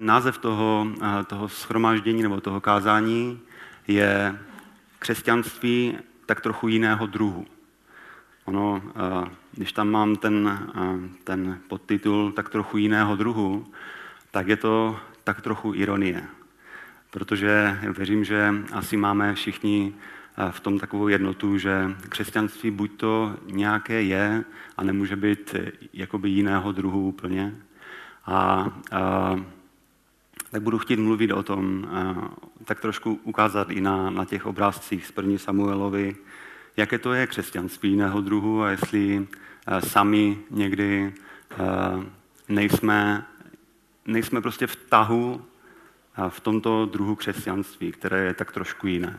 Název toho, eh, toho schromáždění nebo toho kázání je křesťanství tak trochu jiného druhu. Ono, eh, když tam mám ten, eh, ten podtitul tak trochu jiného druhu, tak je to tak trochu ironie. Protože věřím, že asi máme všichni v tom takovou jednotu, že křesťanství buď to nějaké je a nemůže být jakoby jiného druhu úplně. A, a tak budu chtít mluvit o tom, tak trošku ukázat i na, na těch obrázcích z první Samuelovi, jaké to je křesťanství jiného druhu a jestli sami někdy nejsme, nejsme prostě v tahu v tomto druhu křesťanství, které je tak trošku jiné.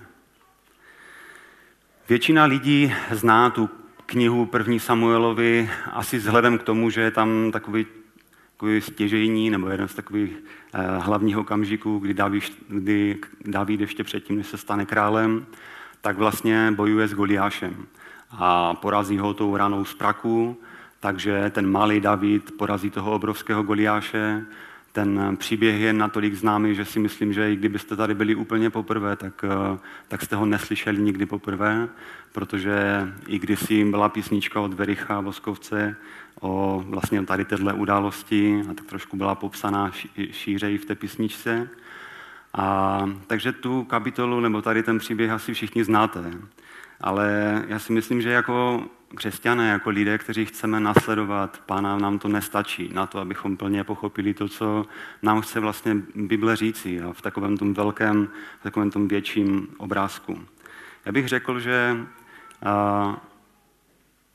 Většina lidí zná tu knihu první Samuelovi asi vzhledem k tomu, že je tam takový, takový stěžejní nebo jeden z takových eh, hlavních okamžiků, kdy David, kdy David ještě předtím, než se stane králem, tak vlastně bojuje s Goliášem a porazí ho tou ranou z praku, takže ten malý David porazí toho obrovského Goliáše ten příběh je natolik známý, že si myslím, že i kdybyste tady byli úplně poprvé, tak, eh, tak jste ho neslyšeli nikdy poprvé, protože i kdysi byla písnička od Vericha Voskovce o vlastně tady téhle události a tak trošku byla popsaná šířej v té písničce. A, takže tu kapitolu nebo tady ten příběh asi všichni znáte. Ale já si myslím, že jako křesťané, jako lidé, kteří chceme nasledovat Pána, nám to nestačí na to, abychom plně pochopili to, co nám chce vlastně Bible říci a v takovém tom velkém, v takovém tom větším obrázku. Já bych řekl, že, a,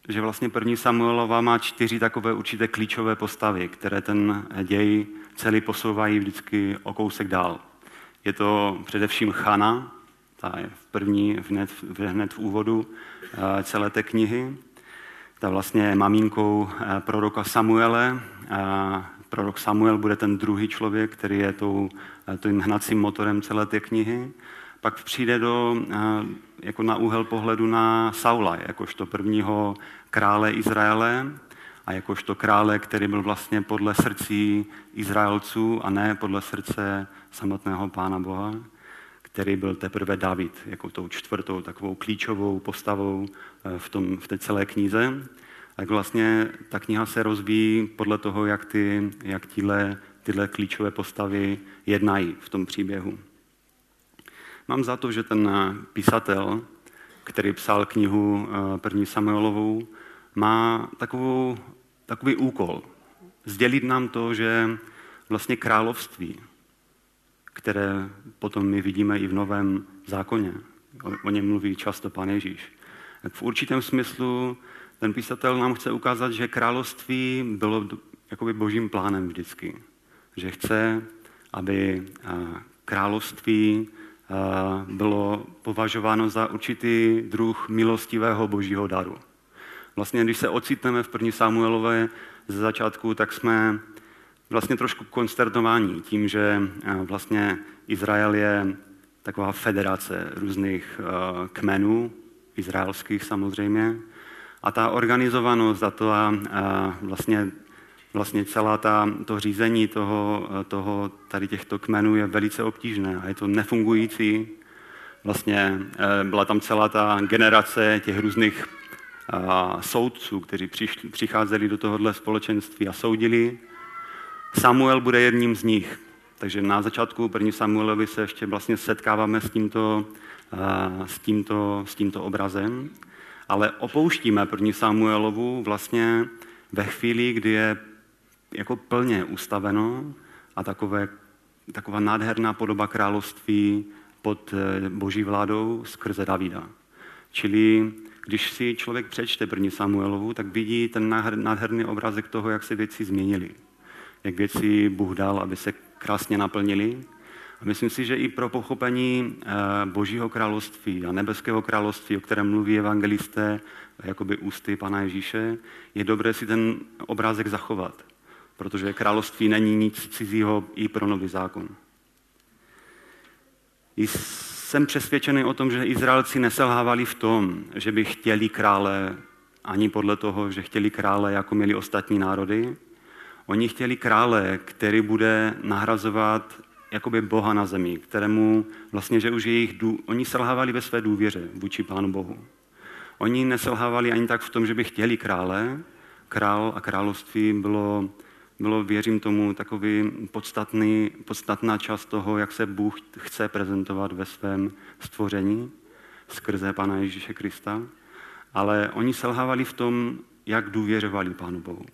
že vlastně první Samuelova má čtyři takové určité klíčové postavy, které ten děj celý posouvají vždycky o kousek dál. Je to především Chana, ta je v první, hned, hned v úvodu eh, celé té knihy. Ta vlastně je maminkou eh, proroka Samuele. Prorok Samuel bude ten druhý člověk, který je tou, eh, tím hnacím motorem celé té knihy. Pak přijde do, jako na úhel pohledu na Saula, jakožto prvního krále Izraele a jakožto krále, který byl vlastně podle srdcí Izraelců a ne podle srdce samotného Pána Boha který byl teprve David, jako tou čtvrtou takovou klíčovou postavou eh, v, tom, v té celé knize. Tak vlastně ta kniha se rozvíjí podle toho, jak, ty, jak tyhle, tyhle klíčové postavy jednají v tom příběhu. Mám za to, že ten písatel, který psal knihu eh, první Samuelovou, má takovou, takový úkol. Sdělit nám to, že vlastně království, které potom my vidíme i v Novém zákoně. O, o něm mluví často Pan Ježíš. V určitém smyslu ten písatel nám chce ukázat, že království bylo jakoby božím plánem vždycky. Že chce, aby království bylo považováno za určitý druh milostivého božího daru. Vlastně, když se ocitneme v první Samuelové ze začátku, tak jsme vlastně trošku konsternování tím, že eh, vlastně Izrael je taková federace různých eh, kmenů, izraelských samozřejmě, a ta organizovanost a to a, vlastně, vlastně celá ta, to řízení toho, toho, tady těchto kmenů je velice obtížné a je to nefungující. Vlastně eh, byla tam celá ta generace těch různých soudců, kteří přicházeli do tohohle společenství a soudili Samuel bude jedním z nich. Takže na začátku první Samuelovi se ještě vlastně setkáváme s tímto, s tímto, s tímto obrazem, ale opouštíme první Samuelovu vlastně ve chvíli, kdy je jako plně ustaveno a takové, taková nádherná podoba království pod e, boží vládou skrze Davida. Čili když si člověk přečte první Samuelovu, tak vidí ten nádherný obrazek toho, jak se věci změnily jak věci Bůh dal, aby se krásně naplnili. A myslím si, že i pro pochopení eh, Božího království a nebeského království, o kterém mluví evangelisté, jakoby ústy Pana Ježíše, je dobré si ten obrázek zachovat, protože království není nic cizího i pro nový zákon. Jsem přesvědčený o tom, že Izraelci neselhávali v tom, že by chtěli krále ani podle toho, že chtěli krále, jako měli ostatní národy, Oni chtěli krále, který bude nahrazovat jakoby Boha na zemi, kterému vlastně, že už jejich, dů, oni selhávali ve své důvěře vůči Pánu Bohu. Oni neselhávali ani tak v tom, že by chtěli krále. Král a království bylo, bylo věřím tomu, takový podstatný, podstatná část toho, jak se Bůh chce prezentovat ve svém stvoření skrze Pána Ježíše Krista. Ale oni selhávali v tom, jak důvěřovali Pánu Bohu.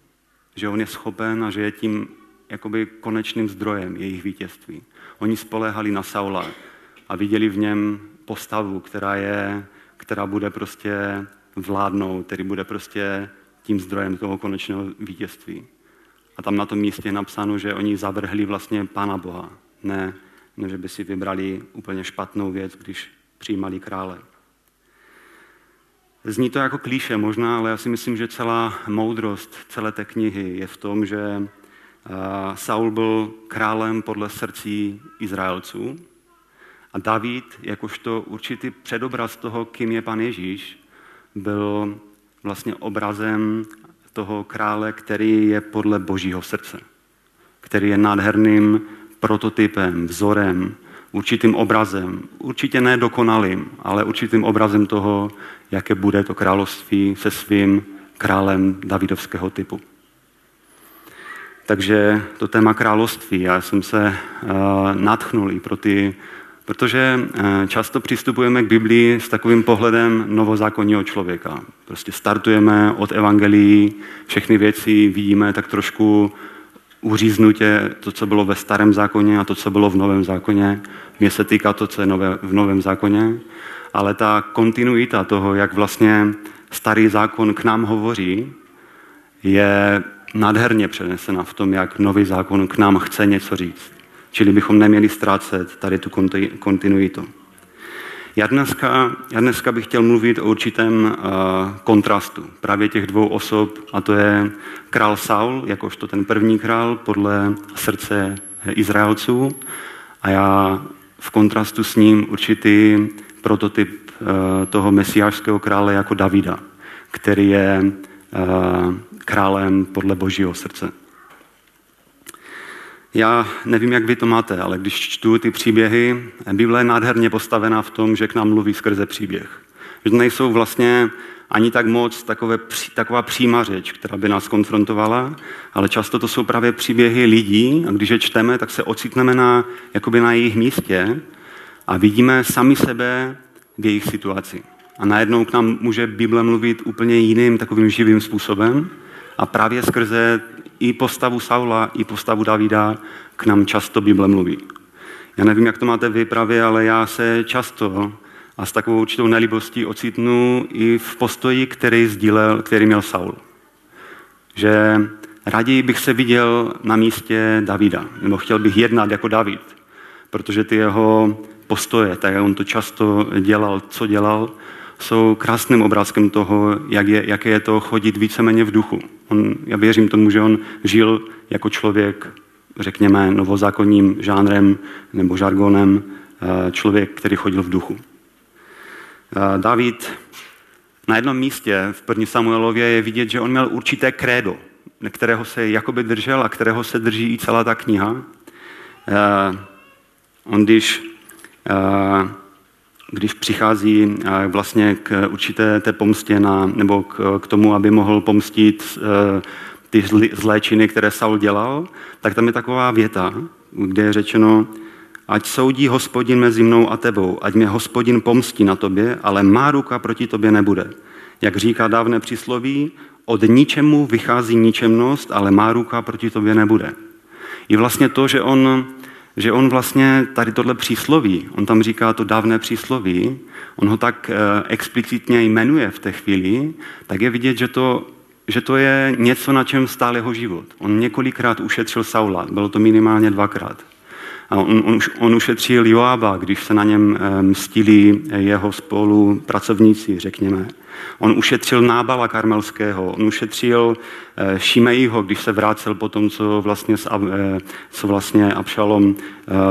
Že On je schopen a že je tím jakoby konečným zdrojem jejich vítězství. Oni spolehali na Saula a viděli v něm postavu, která, je, která bude prostě vládnout, který bude prostě tím zdrojem toho konečného vítězství. A tam na tom místě je napsáno, že oni zavrhli vlastně Pána Boha. Ne, ne že by si vybrali úplně špatnou věc, když přijímali krále. Zní to jako klíše možná, ale já si myslím, že celá moudrost celé té knihy je v tom, že Saul byl králem podle srdcí Izraelců a David, jakožto určitý předobraz toho, kým je pan Ježíš, byl vlastně obrazem toho krále, který je podle božího srdce, který je nádherným prototypem, vzorem, určitým obrazem, určitě nedokonalým, ale určitým obrazem toho, jaké bude to království se svým králem davidovského typu. Takže to téma království, já jsem se uh, natchnul i pro ty, protože uh, často přistupujeme k Biblii s takovým pohledem novozákonního člověka. Prostě startujeme od evangelií, všechny věci vidíme tak trošku uříznutě to, co bylo ve starém zákoně a to, co bylo v novém zákoně. Mně se týká to, co je nové, v novém zákoně, ale ta kontinuita toho, jak vlastně starý zákon k nám hovoří, je nádherně přenesena v tom, jak nový zákon k nám chce něco říct. Čili bychom neměli ztrácet tady tu kontinuitu. Já dneska, já dneska bych chtěl mluvit o určitém uh, kontrastu právě těch dvou osob, a to je král Saul, jakožto ten první král podle srdce Izraelců, a já v kontrastu s ním určitý prototyp uh, toho mesiářského krále jako Davida, který je uh, králem podle božího srdce. Já nevím, jak vy to máte, ale když čtu ty příběhy, Bible je nádherně postavená v tom, že k nám mluví skrze příběh. Že nejsou vlastně ani tak moc takové, taková přímá řeč, která by nás konfrontovala, ale často to jsou právě příběhy lidí a když je čteme, tak se ocitneme na, jakoby na jejich místě a vidíme sami sebe v jejich situaci. A najednou k nám může Bible mluvit úplně jiným takovým živým způsobem a právě skrze i postavu Saula, i postavu Davida k nám často Bible mluví. Já nevím, jak to máte vy právě, ale já se často a s takovou určitou nelibostí ocitnu i v postoji, který sdílel, který měl Saul. Že raději bych se viděl na místě Davida, nebo chtěl bych jednat jako David, protože ty jeho postoje, tak on to často dělal, co dělal, jsou krásným obrázkem toho, jak je, jaké je to chodit víceméně v duchu. On, já věřím tomu, že on žil jako člověk, řekněme, novozákonním žánrem nebo žargonem, eh, člověk, který chodil v duchu. Eh, David na jednom místě v první Samuelově je vidět, že on měl určité krédo, kterého se jakoby držel a kterého se drží i celá ta kniha. Eh, on když když přichází eh, vlastně k určité té pomstě na, nebo k, k tomu, aby mohl pomstit eh, ty zlé činy, které Saul dělal, tak tam je taková věta, kde je řečeno, ať soudí hospodin mezi mnou a tebou, ať mě hospodin pomstí na tobě, ale má ruka proti tobě nebude. Jak říká dávné přísloví, od ničemu vychází ničemnost, ale má ruka proti tobě nebude. I vlastně to, že on že on vlastně tady tohle přísloví, on tam říká to dávné přísloví, on ho tak eh, explicitně jmenuje v té chvíli, tak je vidět, že to, že to je něco, na čem stál jeho život. On několikrát ušetřil Saula, bylo to minimálně dvakrát. A on, on, on ušetřil Joába, když se na něm eh, mstili jeho spolupracovníci, řekněme. On ušetřil Nábala Karmelského, on ušetřil eh, Šimejího, když se vrátil po tom, co vlastně, eh, co vlastně Abšalom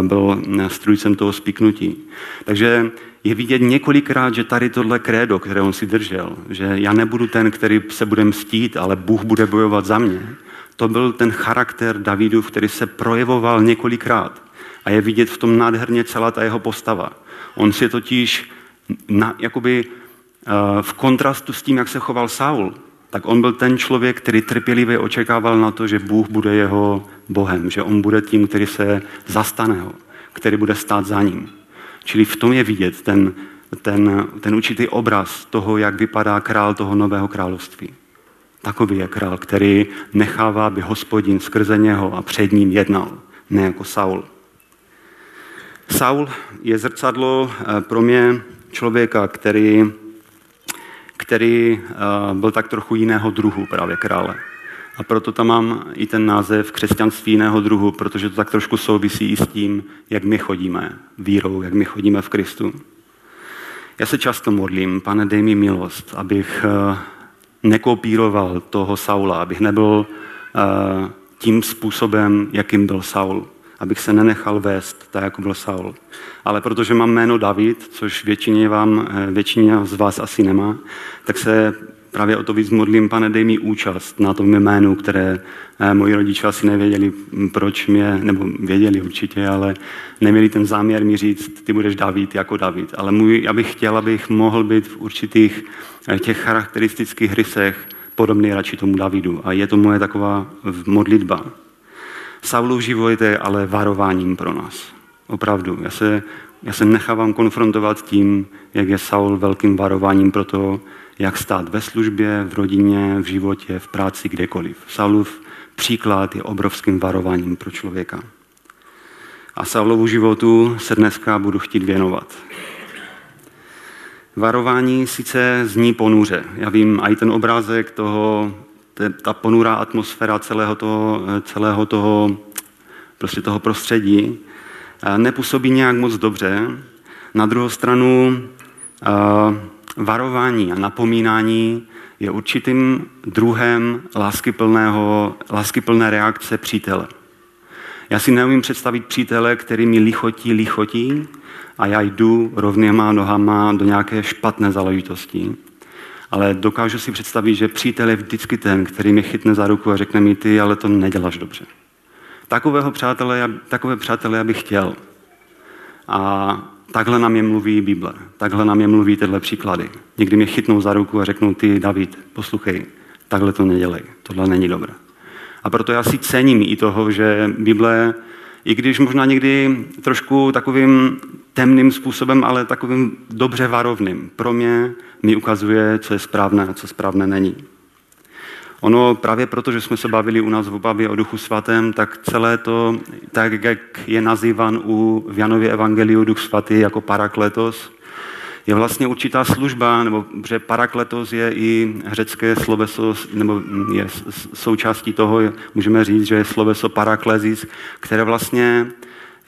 byl strujcem toho spiknutí. Takže je vidět několikrát, že tady tohle krédo, které on si držel, že já nebudu ten, který se bude mstít, ale Bůh bude bojovat za mě, To byl ten charakter Davidův, který se projevoval několikrát. A je vidět v tom nádherně celá ta jeho postava. On si totiž na, jakoby, uh, v kontrastu s tím, jak se choval Saul, tak on byl ten člověk, který trpělivě očekával na to, že Bůh bude jeho Bohem, že on bude tím, který se zastane ho, který bude stát za ním. Čili v tom je vidět ten, ten, ten určitý obraz toho, jak vypadá král toho nového království. Takový je král, který nechává, aby hospodin skrze něho a před ním jednal, ne jako Saul. Saul je zrcadlo eh, pro mě člověka, který, který eh, byl tak trochu jiného druhu právě krále. A proto tam mám i ten název křesťanství jiného druhu, protože to tak trošku souvisí i s tím, jak my chodíme vírou, jak my chodíme v Kristu. Já se často modlím, pane, dej mi milost, abych eh, nekopíroval toho Saula, abych nebyl tím způsobem, jakým byl Saul. Abych se nenechal vést, tak jako byl Saul. Ale protože mám jméno David, což většině, vám, eh, většině z vás asi nemá, tak se právě o to víc modlím, pane, dej mi účast na tom jménu, které eh, moji rodiče asi nevěděli, proč mě, nebo věděli určitě, ale neměli ten záměr mi říct, ty budeš David jako David. Ale můj, já bych chtěl, abych mohl být v určitých eh, těch charakteristických rysech podobný radši tomu Davidu. A je to moje taková modlitba. Saulův život je ale varováním pro nás. Opravdu. Já se, já se nechávám konfrontovat tím, jak je Saul velkým varováním pro to, jak stát ve službě, v rodině, v životě, v práci, kdekoliv. Saulův příklad je obrovským varováním pro člověka. A Saulovu životu se dneska budu chtít věnovat. Varování sice zní ponuře. Já vím, i ten obrázek toho, ta ponurá atmosféra celého toho, celého toho, prostě toho prostředí nepůsobí nějak moc dobře. Na druhou stranu varování a napomínání je určitým druhem láskyplného, láskyplné reakce přítele. Já si neumím představit přítele, který mi lichotí, lichotí a já jdu rovnýma nohama do nějaké špatné záležitosti. Ale dokážu si představit, že přítel je vždycky ten, který mě chytne za ruku a řekne mi, ty, ale to neděláš dobře. Takového přátele, takové přátele já bych chtěl. A Takhle nám je mluví Bible, takhle nám je mluví tyhle příklady. Někdy mě chytnou za ruku a řeknou, ty David, poslouchej, takhle to nedělej, tohle není dobré. A proto já si cením i toho, že Bible, i když možná někdy trošku takovým temným způsobem, ale takovým dobře varovným, pro mě mi ukazuje, co je správné a co správné není. Ono právě proto, že jsme se bavili u nás v obavě o Duchu Svatém, tak celé to, tak jak je nazývan u Janově Evangeliu Duch Svatý jako parakletos, je vlastně určitá služba, nebo že parakletos je i řecké sloveso, nebo je součástí toho, můžeme říct, že je sloveso paraklezis, které vlastně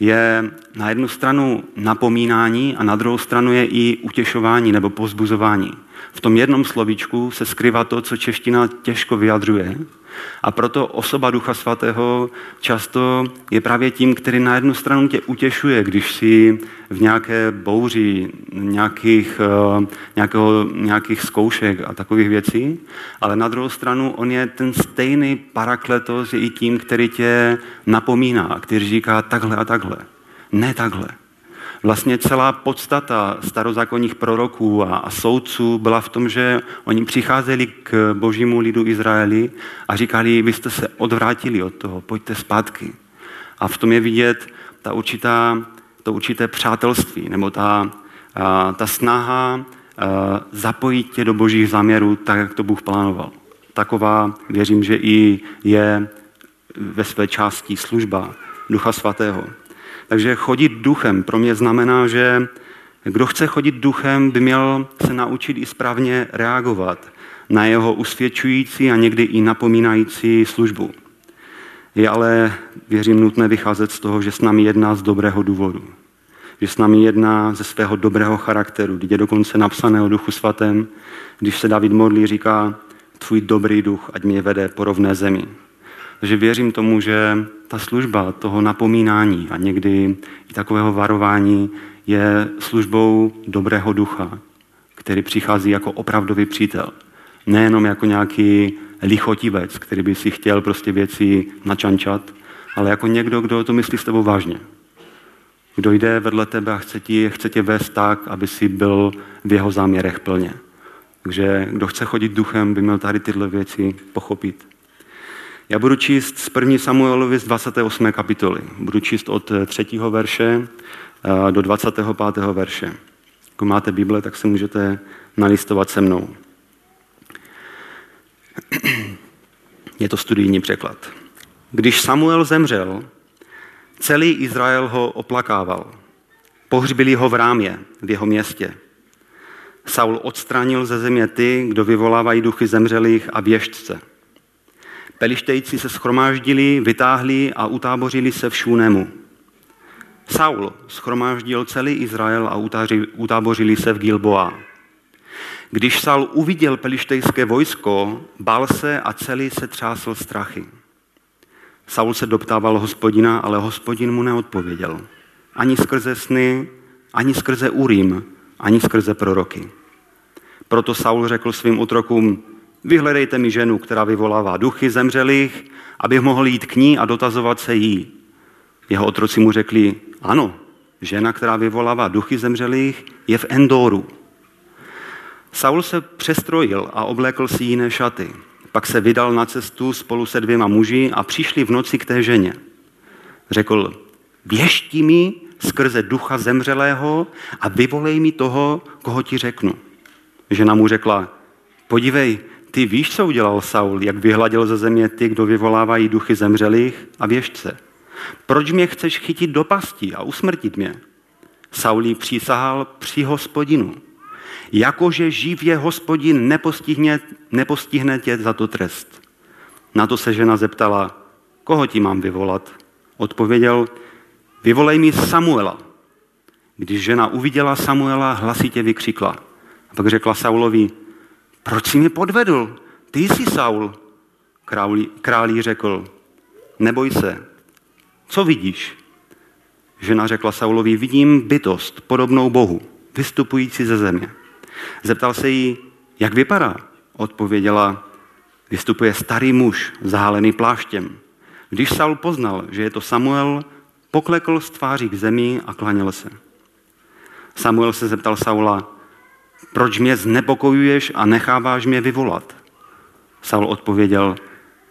je na jednu stranu napomínání a na druhou stranu je i utěšování nebo pozbuzování. V tom jednom slovíčku se skrývá to, co čeština těžko vyjadřuje. A proto osoba Ducha Svatého často je právě tím, který na jednu stranu tě utěšuje, když si v nějaké bouři nějakých, eh, nějakého, nějakých zkoušek a takových věcí, ale na druhou stranu on je ten stejný parakletos, je i tím, který tě napomíná, který říká takhle a takhle. Ne takhle. Vlastně celá podstata starozákonních proroků a, soudců byla v tom, že oni přicházeli k božímu lidu Izraeli a říkali, vy jste se odvrátili od toho, pojďte zpátky. A v tom je vidět ta určitá, to určité přátelství, nebo ta, a, ta snaha a, zapojit tě do božích záměrů tak, jak to Bůh plánoval. Taková, věřím, že i je ve své části služba Ducha Svatého. Takže chodit duchem pro mě znamená, že kdo chce chodit duchem, by měl se naučit i správně reagovat na jeho usvědčující a někdy i napomínající službu. Je ale, věřím, nutné vycházet z toho, že s námi jedná z dobrého důvodu. Že s námi jedná ze svého dobrého charakteru. Když je dokonce napsané o duchu svatém, když se David modlí, říká, tvůj dobrý duch, ať mě vede po rovné zemi. Takže věřím tomu, že ta služba toho napomínání a někdy i takového varování je službou dobrého ducha, který přichází jako opravdový přítel. Nejenom jako nějaký lichotivec, který by si chtěl prostě věci načančat, ale jako někdo, kdo to myslí s tebou vážně. Kdo jde vedle tebe a chce, ti, chce tě vést tak, aby si byl v jeho záměrech plně. Takže kdo chce chodit duchem, by měl tady tyhle věci pochopit. Já budu číst z 1. Samuelovi z 28. kapitoly. Budu číst od 3. verše eh, do 25. verše. Pokud máte Bible, tak se můžete nalistovat se mnou. Je to studijní překlad. Když Samuel zemřel, celý Izrael ho oplakával. Pohřbili ho v rámě, v jeho městě. Saul odstranil ze země ty, kdo vyvolávají duchy zemřelých a věžce. Pelištejci se schromáždili, vytáhli a utábořili se v Šúnemu. Saul schromáždil celý Izrael a utábořili se v Gilboa. Když Saul uviděl pelištejské vojsko, bál se a celý se třásl strachy. Saul se doptával hospodina, ale hospodin mu neodpověděl. Ani skrze sny, ani skrze Urim, ani skrze proroky. Proto Saul řekl svým otrokům, vyhledejte mi ženu, která vyvolává duchy zemřelých, abych mohl jít k ní a dotazovat se jí. Jeho otroci mu řekli, ano, žena, která vyvolává duchy zemřelých, je v Endoru. Saul se přestrojil a oblékl si jiné šaty. Pak se vydal na cestu spolu se dvěma muži a přišli v noci k té ženě. Řekl, věšti mi skrze ducha zemřelého a vyvolej mi toho, koho ti řeknu. Žena mu řekla, podívej, ty víš, co udělal Saul, jak vyhladil ze země ty, kdo vyvolávají duchy zemřelých a věžce. Proč mě chceš chytit do pasti a usmrtit mě? Saulí přísahal při hospodinu. Jakože živě hospodin nepostihne, nepostihne tě za to trest. Na to se žena zeptala, koho ti mám vyvolat? Odpověděl, vyvolej mi Samuela. Když žena uviděla Samuela, hlasitě vykřikla. A pak řekla Saulovi, proč jsi mě podvedl? Ty jsi Saul. Králí, králí řekl, neboj se, co vidíš? Žena řekla Saulovi, vidím bytost podobnou Bohu, vystupující ze země. Zeptal se jí, jak vypadá? Odpověděla, vystupuje starý muž, zahálený pláštěm. Když Saul poznal, že je to Samuel, poklekl z tváří k zemi a klaněl se. Samuel se zeptal Saula, proč mě znepokojuješ a necháváš mě vyvolat? Saul odpověděl,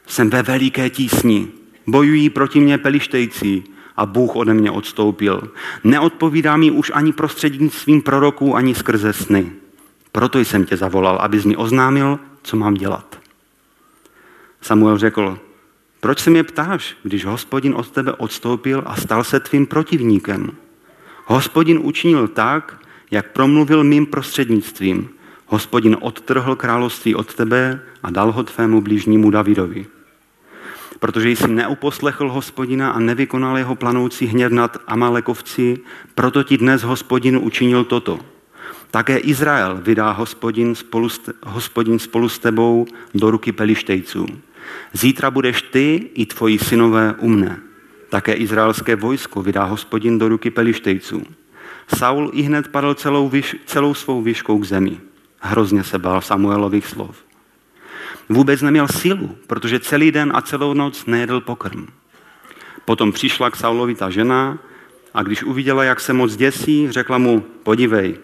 jsem ve veliké tísni, bojují proti mě pelištejcí a Bůh ode mě odstoupil. Neodpovídá mi už ani prostřednictvím proroků, ani skrze sny. Proto jsem tě zavolal, abys mi oznámil, co mám dělat. Samuel řekl, proč se mě ptáš, když hospodin od tebe odstoupil a stal se tvým protivníkem? Hospodin učinil tak, jak promluvil mým prostřednictvím. Hospodin odtrhl království od tebe a dal ho tvému blížnímu Davidovi. Protože jsi neuposlechl hospodina a nevykonal jeho planoucí hněv nad Amalekovci, proto ti dnes hospodin učinil toto. Také Izrael vydá hospodin spolu, s, hospodin spolu s tebou do ruky pelištejců. Zítra budeš ty i tvoji synové u mne. Také izraelské vojsko vydá hospodin do ruky pelištejců. Saul i hned padl celou, výš, celou svou výškou k zemi. Hrozně se bál Samuelových slov. Vůbec neměl sílu, protože celý den a celou noc nejedl pokrm. Potom přišla k Saulovi ta žena a když uviděla, jak se moc děsí, řekla mu, podívej,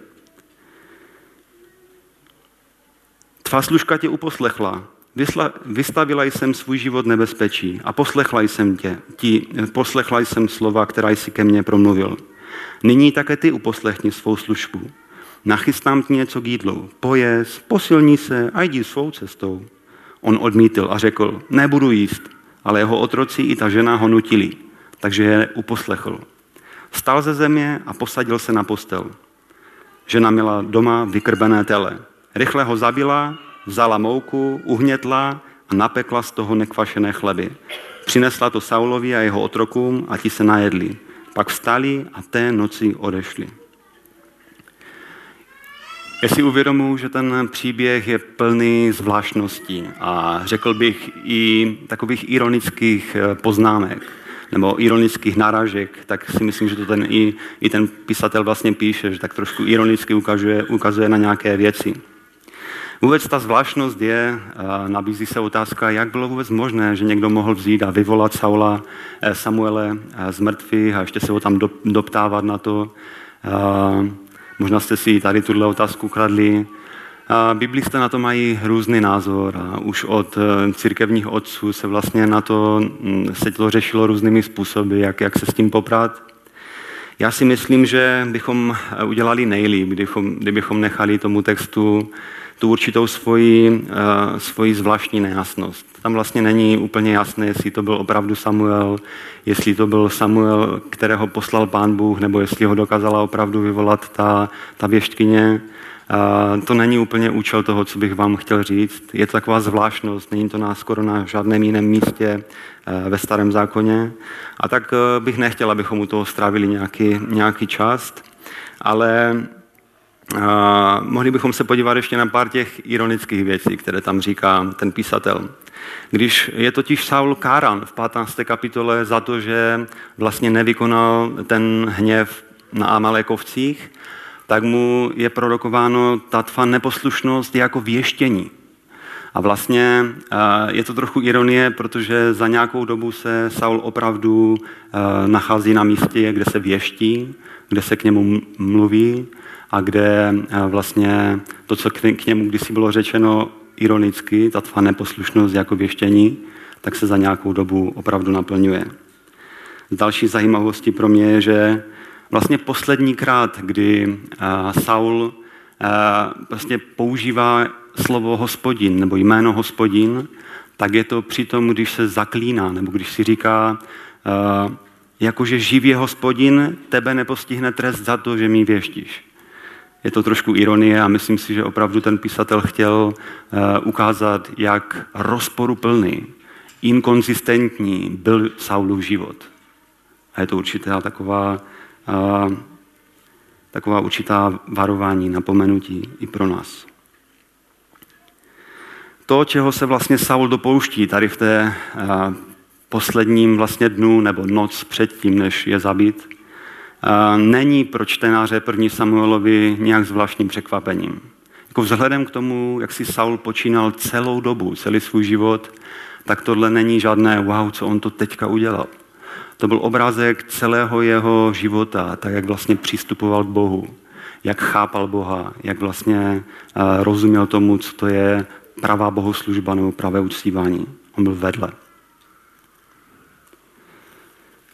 tvá služka tě uposlechla, Vysla, vystavila jsem svůj život nebezpečí a poslechla jsem tě, ti, poslechla jsem slova, která jsi ke mně promluvil. Nyní také ty uposlechni svou službu. Nachystám ti něco k jídlu. Pojez, posilní se a jdi svou cestou. On odmítl a řekl, nebudu jíst, ale jeho otroci i ta žena ho nutili, takže je uposlechl. Stal ze země a posadil se na postel. Žena měla doma vykrbené tele. Rychle ho zabila, vzala mouku, uhnětla a napekla z toho nekvašené chleby. Přinesla to Saulovi a jeho otrokům a ti se najedli. Pak vstali a té noci odešli. Já si uvědomuji, že ten příběh je plný zvláštností a řekl bych i takových ironických eh, poznámek nebo ironických náražek, tak si myslím, že to ten i, i ten pisatel vlastně píše, že tak trošku ironicky ukazuje, ukazuje na nějaké věci. Vůbec ta zvláštnost je, nabízí se otázka, jak bylo vůbec možné, že někdo mohl vzít a vyvolat Saula, eh, Samuele eh, z mrtvých a ještě se ho tam doptávat na to. Možná jste si tady tuhle otázku kladli. Biblisté na to mají různý názor a už od eh, církevních otců se vlastně na to, mm, se to řešilo různými způsoby, jak, jak se s tím poprat. Já si myslím, že bychom udělali nejlíp, kdybychom, kdybychom nechali tomu textu tu určitou svoji, uh, svoji zvláštní nejasnost. Tam vlastně není úplně jasné, jestli to byl opravdu Samuel, jestli to byl Samuel, kterého poslal pán Bůh, nebo jestli ho dokázala opravdu vyvolat ta, ta věštkyně. Uh, to není úplně účel toho, co bych vám chtěl říct. Je to taková zvláštnost, není to na skoro na žádném jiném místě uh, ve starém zákoně. A tak bych nechtěl, abychom u toho strávili nějaký, nějaký čas, ale mohli bychom se podívat ještě na pár těch ironických věcí, které tam říká ten písatel. Když je totiž Saul káran v 15. kapitole za to, že vlastně nevykonal ten hněv na Amalekovcích, tak mu je prorokováno ta tvá neposlušnost jako věštění. A vlastně je to trochu ironie, protože za nějakou dobu se Saul opravdu nachází na místě, kde se věští, kde se k němu mluví a kde eh, vlastně to, co k němu kdysi bylo řečeno ironicky, ta tvá neposlušnost jako věštění, tak se za nějakou dobu opravdu naplňuje. Další zajímavosti pro mě je, že vlastně poslední krát, kdy eh, Saul eh, vlastně používá slovo hospodin nebo jméno hospodin, tak je to při tom, když se zaklíná, nebo když si říká, jakože živý hospodin, tebe nepostihne trest za to, že mi věštíš. Je to trošku ironie a myslím si, že opravdu ten písatel chtěl eh, ukázat, jak rozporuplný, inkonzistentní byl Saulův život. A je to určitá taková, eh, taková určitá varování, napomenutí i pro nás. To, čeho se vlastně Saul dopouští tady v té eh, posledním vlastně dnu nebo noc předtím, než je zabit, není pro čtenáře první Samuelovi nějak zvláštním překvapením. Jako vzhledem k tomu, jak si Saul počínal celou dobu, celý svůj život, tak tohle není žádné wow, co on to teďka udělal. To byl obrázek celého jeho života, tak jak vlastně přistupoval k Bohu, jak chápal Boha, jak vlastně rozuměl tomu, co to je pravá bohoslužba nebo pravé uctívání. On byl vedle.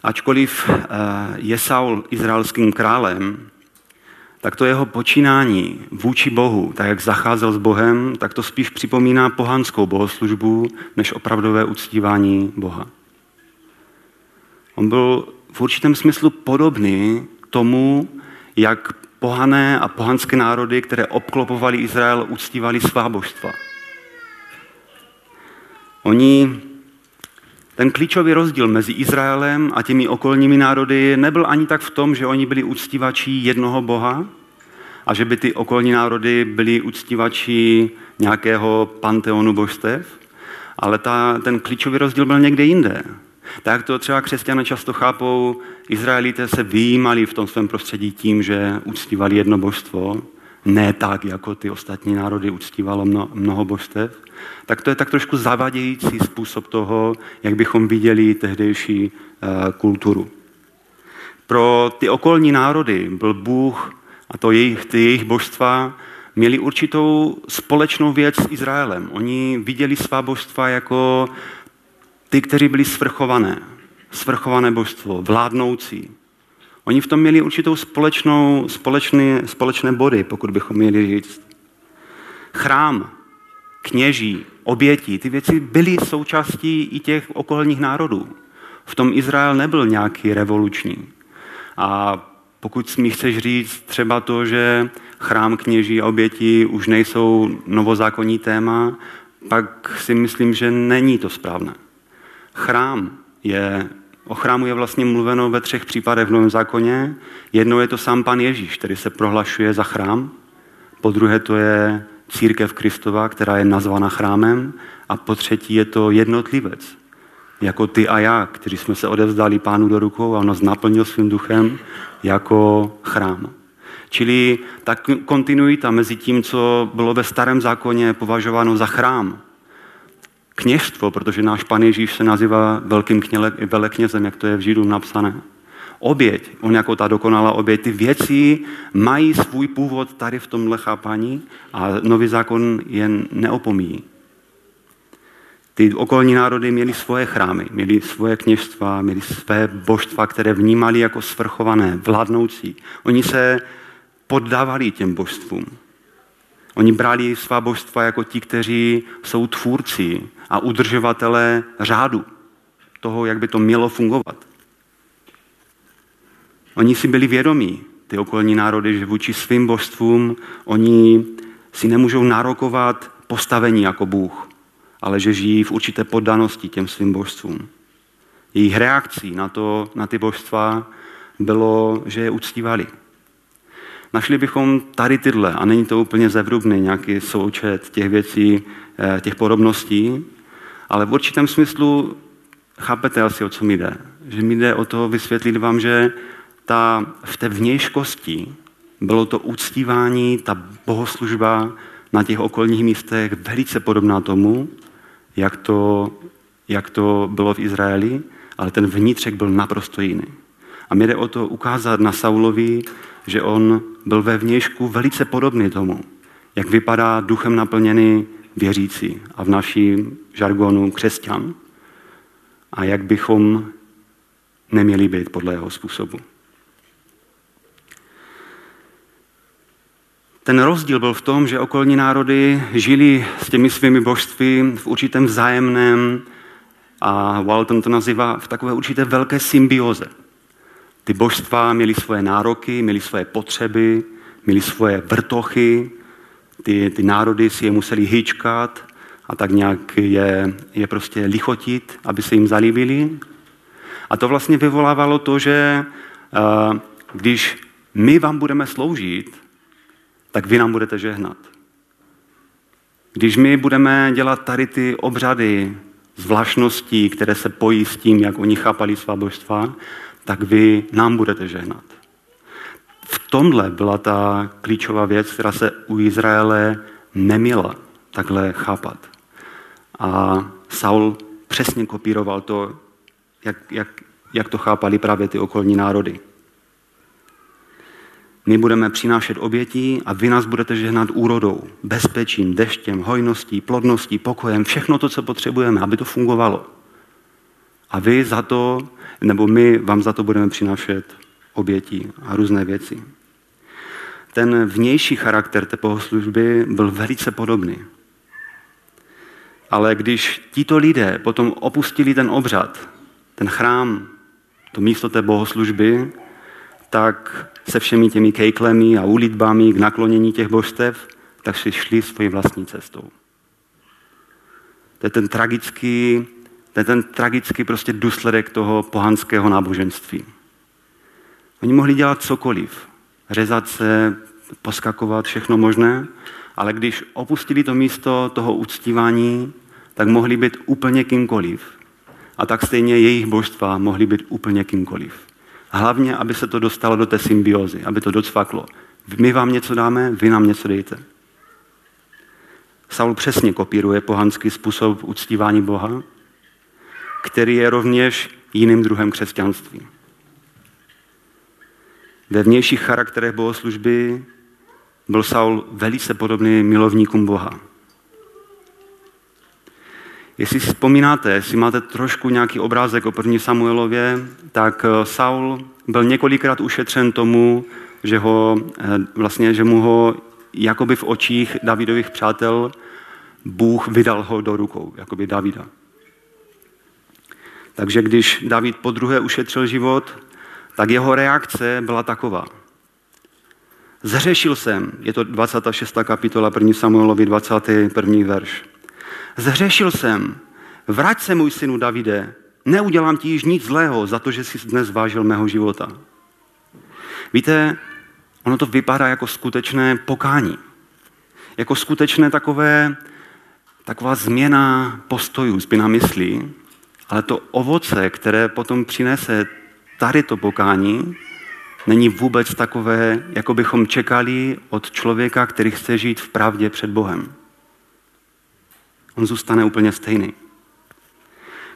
Ačkoliv eh, je Saul izraelským králem, tak to jeho počínání vůči Bohu, tak jak zacházel s Bohem, tak to spíš připomíná pohanskou bohoslužbu, než opravdové uctívání Boha. On byl v určitém smyslu podobný tomu, jak pohané a pohanské národy, které obklopovali Izrael, uctívali svá božstva. Oni ten klíčový rozdíl mezi Izraelem a těmi okolními národy nebyl ani tak v tom, že oni byli uctívači jednoho boha a že by ty okolní národy byli uctívači nějakého panteonu božstev, ale ta, ten klíčový rozdíl byl někde jinde. Tak to třeba křesťané často chápou, Izraelité se vyjímali v tom svém prostředí tím, že uctívali jedno božstvo, ne tak, jako ty ostatní národy uctívalo mno, mnoho božstev, tak to je tak trošku zavadějící způsob toho, jak bychom viděli tehdejší uh, kulturu. Pro ty okolní národy byl Bůh a to jejich, ty jejich božstva měli určitou společnou věc s Izraelem. Oni viděli svá božstva jako ty, kteří byli svrchované. Svrchované božstvo, vládnoucí, Oni v tom měli určitou společnou, společné, společné body, pokud bychom měli říct. Chrám, kněží, oběti, ty věci byly součástí i těch okolních národů. V tom Izrael nebyl nějaký revoluční. A pokud mi chceš říct třeba to, že chrám, kněží a oběti už nejsou novozákonní téma, pak si myslím, že není to správné. Chrám je O chrámu je vlastně mluveno ve třech případech v Novém zákoně. Jednou je to sám pan Ježíš, který se prohlašuje za chrám. Po druhé to je církev Kristova, která je nazvána chrámem. A po třetí je to jednotlivec, jako ty a já, kteří jsme se odevzdali pánu do rukou a on nás naplnil svým duchem jako chrám. Čili ta kontinuita mezi tím, co bylo ve starém zákoně považováno za chrám, kněžstvo, protože náš pan Ježíš se nazývá velkým veleknězem, jak to je v Židům napsané. Oběť, on jako ta dokonalá oběť, ty věci mají svůj původ tady v tomhle chápaní a nový zákon jen neopomíjí. Ty okolní národy měly svoje chrámy, měly svoje kněžstva, měly své božstva, které vnímali jako svrchované, vládnoucí. Oni se poddávali těm božstvům. Oni brali svá božstva jako ti, kteří jsou tvůrci a udržovatelé řádu toho, jak by to mělo fungovat. Oni si byli vědomí, ty okolní národy, že vůči svým božstvům oni si nemůžou nárokovat postavení jako Bůh, ale že žijí v určité poddanosti těm svým božstvům. Jejich reakcí na, to, na ty božstva bylo, že je uctívali. Našli bychom tady tyhle, a není to úplně zevrubný nějaký součet těch věcí, eh, těch podobností, ale v určitém smyslu chápete asi, o co mi jde. Že mi jde o to vysvětlit vám, že ta, v té vnějškosti bylo to uctívání, ta bohoslužba na těch okolních místech velice podobná tomu, jak to, jak to bylo v Izraeli, ale ten vnitřek byl naprosto jiný. A mě jde o to ukázat na Saulovi, že on byl ve vnějšku velice podobný tomu, jak vypadá duchem naplněný věřící a v naším žargonu křesťan a jak bychom neměli být podle jeho způsobu. Ten rozdíl byl v tom, že okolní národy žili s těmi svými božství v určitém vzájemném, a Walton to nazývá v takové určité velké symbioze. Ty božstva měly svoje nároky, měly svoje potřeby, měly svoje vrtochy, ty, ty národy si je museli hýčkat a tak nějak je, je prostě lichotit, aby se jim zalíbili. A to vlastně vyvolávalo to, že uh, když my vám budeme sloužit, tak vy nám budete žehnat. Když my budeme dělat tady ty obřady, zvláštností, které se pojí s tím, jak oni chápali svá božstva, tak vy nám budete žehnat. V tomhle byla ta klíčová věc, která se u Izraele neměla takhle chápat. A Saul přesně kopíroval to, jak, jak, jak to chápali právě ty okolní národy. My budeme přinášet obětí a vy nás budete žehnat úrodou, bezpečím, deštěm, hojností, plodností, pokojem, všechno to, co potřebujeme, aby to fungovalo. A vy za to, nebo my vám za to budeme přinášet obětí a různé věci. Ten vnější charakter té bohoslužby byl velice podobný. Ale když tito lidé potom opustili ten obřad, ten chrám, to místo té bohoslužby, tak se všemi těmi kejklemi a ulitbami k naklonění těch božstev, tak si šli svojí vlastní cestou. To je ten tragický, to je ten tragický prostě důsledek toho pohanského náboženství. Oni mohli dělat cokoliv, řezat se, poskakovat, všechno možné, ale když opustili to místo toho uctívání, tak mohli být úplně kýmkoliv. A tak stejně jejich božstva mohly být úplně kýmkoliv. Hlavně, aby se to dostalo do té symbiozy, aby to docvaklo. My vám něco dáme, vy nám něco dejte. Saul přesně kopíruje pohanský způsob uctívání Boha, který je rovněž jiným druhem křesťanství. Ve vnějších charakterech bohoslužby byl Saul velice podobný milovníkům Boha. Jestli si vzpomínáte, jestli máte trošku nějaký obrázek o první Samuelově, tak eh, Saul byl několikrát ušetřen tomu, že, ho, eh, vlastně, že mu ho jakoby v očích Davidových přátel Bůh vydal ho do rukou, jakoby Davida. Takže když David po druhé ušetřil život, tak jeho reakce byla taková. Zhřešil jsem, je to 26. kapitola 1. Samuelovi 21. verš. Zhřešil jsem, vrať se můj synu Davide, neudělám ti již nic zlého za to, že jsi dnes vážil mého života. Víte, ono to vypadá jako skutečné pokání. Jako skutečné takové, taková změna postojů, změna myslí, ale to ovoce, které potom přinese tady to pokání, není vůbec takové, jako bychom čekali od člověka, který chce žít v pravdě před Bohem. On zůstane úplně stejný.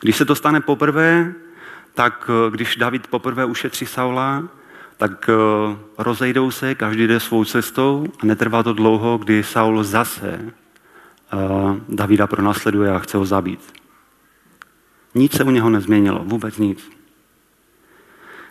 Když se to stane poprvé, tak eh, když David poprvé ušetří Saula, tak eh, rozejdou se, každý jde svou cestou a netrvá to dlouho, kdy Saul zase eh, Davida pronásleduje a chce ho zabít. Nic se u něho nezměnilo, vůbec nic.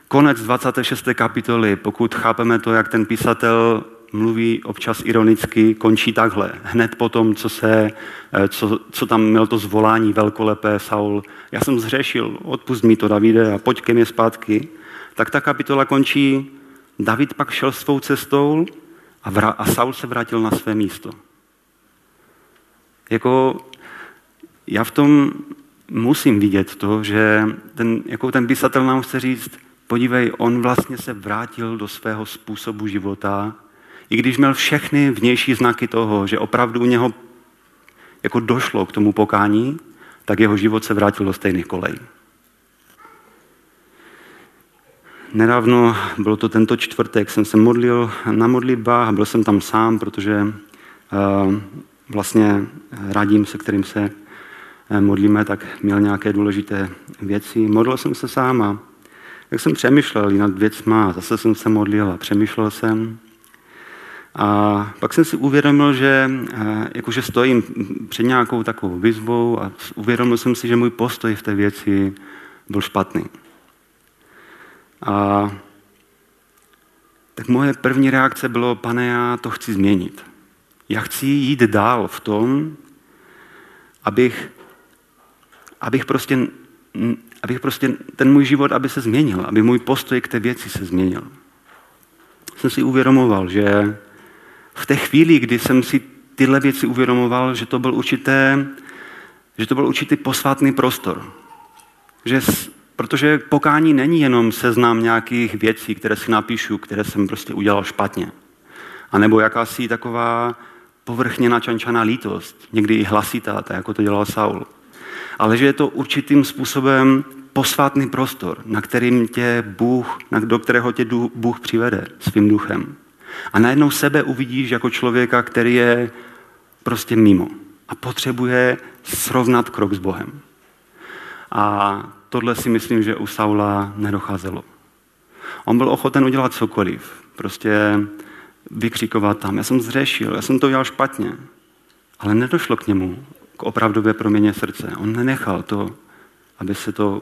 Konec 26. kapitoly, pokud chápeme to, jak ten písatel mluví občas ironicky, končí takhle. Hned po tom, co, se, eh, co, co tam měl to zvolání velkolepé Saul. Já jsem zřešil, odpust mi to, Davide, a pojď ke mně zpátky. Tak ta kapitola končí, David pak šel svou cestou a, vra, a Saul se vrátil na své místo. Jako já v tom musím vidět to, že ten, jako ten písatel nám chce říct, podívej, on vlastně se vrátil do svého způsobu života, i když měl všechny vnější znaky toho, že opravdu u něho jako došlo k tomu pokání, tak jeho život se vrátil do stejných kolejí. Nedávno, bylo to tento čtvrtek, jsem se modlil na modlitbách a byl jsem tam sám, protože uh, vlastně radím, se kterým se modlíme, tak měl nějaké důležité věci. Modlil jsem se sám a jak jsem přemýšlel nad věcma, zase jsem se modlil a přemýšlel jsem. A pak jsem si uvědomil, že eh, jakože stojím před nějakou takovou výzvou a uvědomil jsem si, že můj postoj v té věci byl špatný. A tak moje první reakce bylo, pane, já to chci změnit. Já chci jít dál v tom, abych, abych prostě abych prostě ten můj život, aby se změnil, aby můj postoj k té věci se změnil. Jsem si uvědomoval, že v té chvíli, kdy jsem si tyhle věci uvědomoval, že to byl určité, že to byl určitý posvátný prostor. Že, protože pokání není jenom seznam nějakých věcí, které si napíšu, které jsem prostě udělal špatně. A nebo jakási taková povrchně načančaná lítost, někdy i hlasitá, tak jako to dělal Saul ale že je to určitým způsobem posvátný prostor, na kterým tě Bůh, do kterého tě Bůh přivede svým duchem. A najednou sebe uvidíš jako člověka, který je prostě mimo a potřebuje srovnat krok s Bohem. A tohle si myslím, že u Saula nedocházelo. On byl ochoten udělat cokoliv. Prostě vykřikovat tam, já jsem zřešil, já jsem to udělal špatně. Ale nedošlo k němu opravdové proměně srdce. On nenechal to, aby, se to,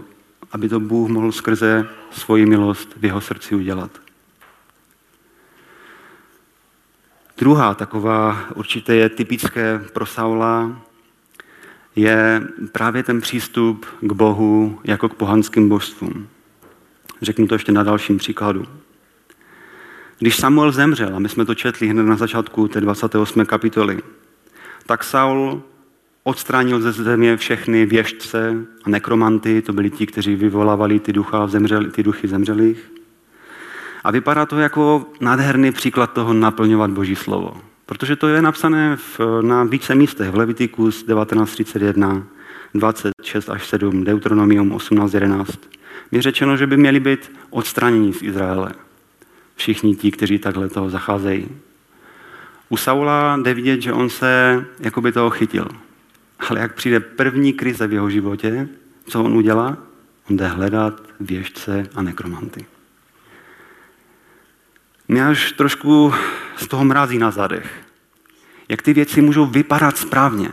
aby to Bůh mohl skrze svoji milost v jeho srdci udělat. Druhá taková určitě je typické pro Saula, je právě ten přístup k Bohu jako k pohanským božstvům. Řeknu to ještě na dalším příkladu. Když Samuel zemřel, a my jsme to četli hned na začátku té 28. kapitoly, tak Saul odstránil ze země všechny věžce a nekromanty, to byli ti, kteří vyvolávali ty, ducha zemřel, ty duchy zemřelých. A vypadá to jako nádherný příklad toho naplňovat Boží slovo. Protože to je napsané v, na více místech. V Levitikus 19.31, 26 až 7, Deuteronomium 18.11. Je řečeno, že by měli být odstraněni z Izraele. Všichni ti, kteří takhle toho zacházejí. U Saula jde vidět, že on se jakoby toho chytil. Ale jak přijde první krize v jeho životě, co on udělá? On jde hledat věžce a nekromanty. Mě až trošku z toho mrazí na zadech. Jak ty věci můžou vypadat správně.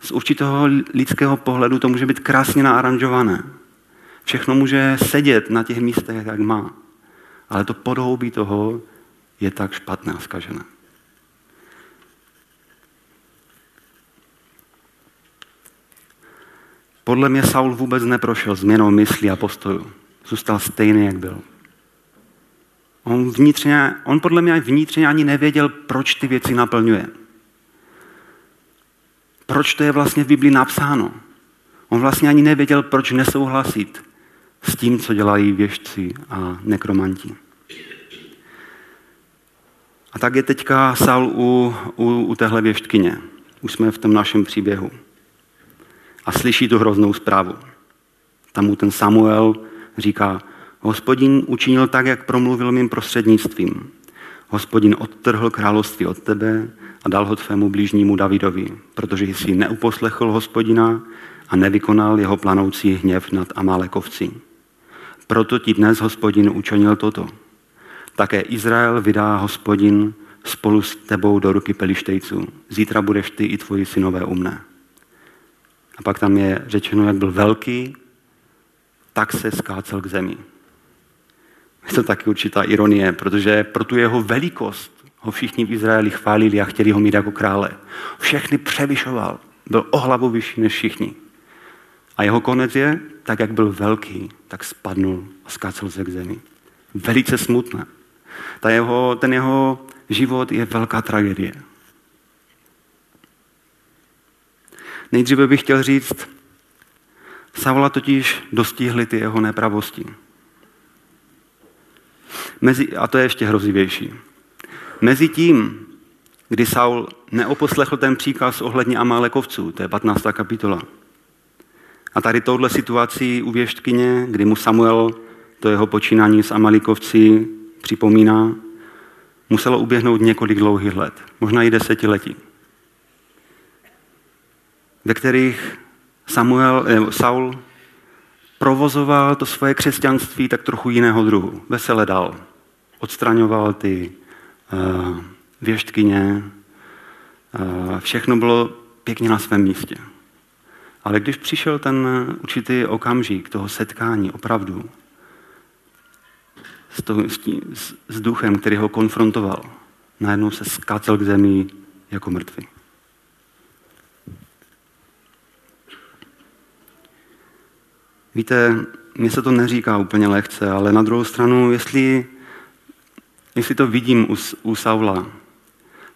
Z určitého lidského pohledu to může být krásně naaranžované. Všechno může sedět na těch místech, jak má. Ale to podhoubí toho je tak špatné a zkažené. Podle mě Saul vůbec neprošel změnou mysli a postoju. Zůstal stejný, jak byl. On, vnitřně, on podle mě vnitřně ani nevěděl, proč ty věci naplňuje. Proč to je vlastně v Biblii napsáno. On vlastně ani nevěděl, proč nesouhlasit s tím, co dělají věžci a nekromanti. A tak je teďka Saul u, u, u téhle věštkyně. Už jsme v tom našem příběhu a slyší tu hroznou zprávu. Tam mu ten Samuel říká, Hospodin učinil tak, jak promluvil mým prostřednictvím. Hospodin odtrhl království od tebe a dal ho tvému blížnímu Davidovi, protože jsi neuposlechl hospodina a nevykonal jeho planoucí hněv nad Amálekovci. Proto ti dnes hospodin učinil toto. Také Izrael vydá hospodin spolu s tebou do ruky pelištejců. Zítra budeš ty i tvoji synové u mne. A pak tam je řečeno, jak byl velký, tak se skácel k zemi. Je to taky určitá ironie, protože pro tu jeho velikost ho všichni v Izraeli chválili a chtěli ho mít jako krále. Všechny převyšoval. Byl o hlavu vyšší než všichni. A jeho konec je, tak jak byl velký, tak spadnul a skácel se k zemi. Velice smutné. Ta jeho, ten jeho život je velká tragédie. Nejdříve bych chtěl říct, Saula totiž dostihly ty jeho nepravosti. Mezi, a to je ještě hrozivější. Mezi tím, kdy Saul neoposlechl ten příkaz ohledně Amálekovců, to je 15. kapitola, a tady touhle situací u věštkyně, kdy mu Samuel to jeho počínání s Amalikovci připomíná, muselo uběhnout několik dlouhých let, možná i desetiletí, ve kterých Samuel, eh, Saul provozoval to svoje křesťanství tak trochu jiného druhu. Vesele dal. Odstraňoval ty uh, věštkyně. Uh, všechno bylo pěkně na svém místě. Ale když přišel ten určitý okamžik toho setkání opravdu s, to, s, tím, s, s duchem, který ho konfrontoval, najednou se skácel k zemi jako mrtvý. Víte, mně se to neříká úplně lehce, ale na druhou stranu, jestli, jestli to vidím u, u Saula,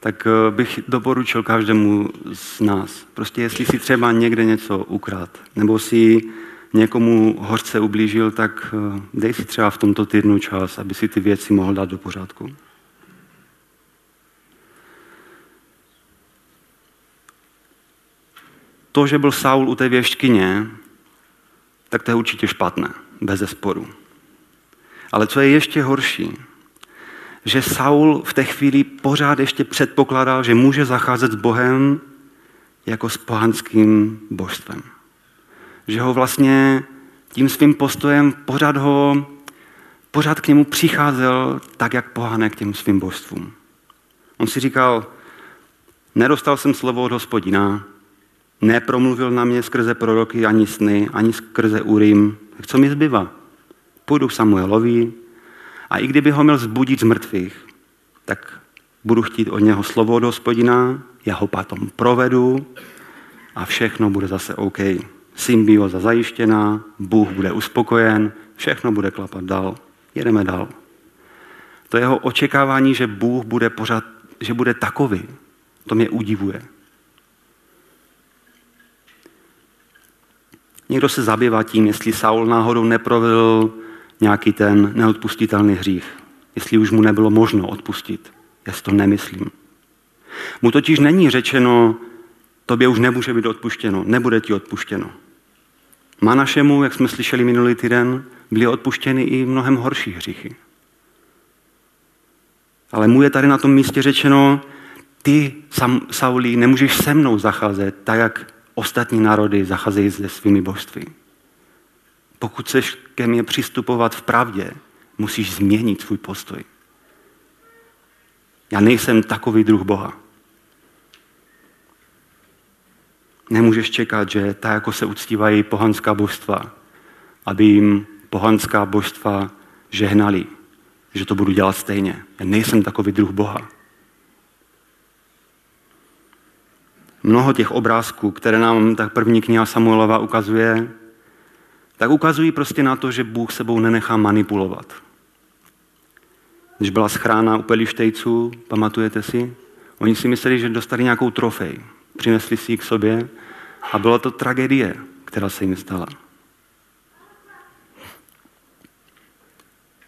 tak eh, bych doporučil každému z nás. Prostě jestli si třeba někde něco ukrát, nebo si někomu hořce ublížil, tak eh, dej si třeba v tomto týdnu čas, aby si ty věci mohl dát do pořádku. To, že byl Saul u té věštkyně, tak to je určitě špatné, bez zesporu. Ale co je ještě horší, že Saul v té chvíli pořád ještě předpokládal, že může zacházet s Bohem jako s pohanským božstvem. Že ho vlastně tím svým postojem pořád ho, pořád k němu přicházel tak, jak pohané k těm svým božstvům. On si říkal, nedostal jsem slovo od hospodina, nepromluvil na mě skrze proroky ani sny, ani skrze Urim. Co mi zbyva? Půjdu k Samuelovi a i kdyby ho měl zbudit z mrtvých, tak budu chtít od něho slovo od hospodina, já ho potom provedu a všechno bude zase OK. Symbioza zajištěná, Bůh bude uspokojen, všechno bude klapat dál. Jedeme dál. To jeho očekávání, že Bůh bude pořád, že bude takový, to mě udivuje. Někdo se zabývá tím, jestli Saul náhodou neprovedl nějaký ten neodpustitelný hřích. Jestli už mu nebylo možno odpustit. Já si to nemyslím. Mu totiž není řečeno, tobě už nemůže být odpuštěno, nebude ti odpuštěno. Má našemu, jak jsme slyšeli minulý týden, byly odpuštěny i mnohem horší hříchy. Ale mu je tady na tom místě řečeno, ty, Saulí, nemůžeš se mnou zacházet tak, jak ostatní národy zacházejí se svými božství. Pokud chceš ke mně přistupovat v pravdě, musíš změnit svůj postoj. Já nejsem takový druh Boha. Nemůžeš čekat, že tak, jako se uctívají pohanská božstva, aby jim pohanská božstva žehnali, že to budu dělat stejně. Já nejsem takový druh Boha. Mnoho těch obrázků, které nám tak první kniha Samuelova ukazuje, tak ukazují prostě na to, že Bůh sebou nenechá manipulovat. Když byla schrána u pelištejců, pamatujete si? Oni si mysleli, že dostali nějakou trofej. Přinesli si ji k sobě a byla to tragédie, která se jim stala.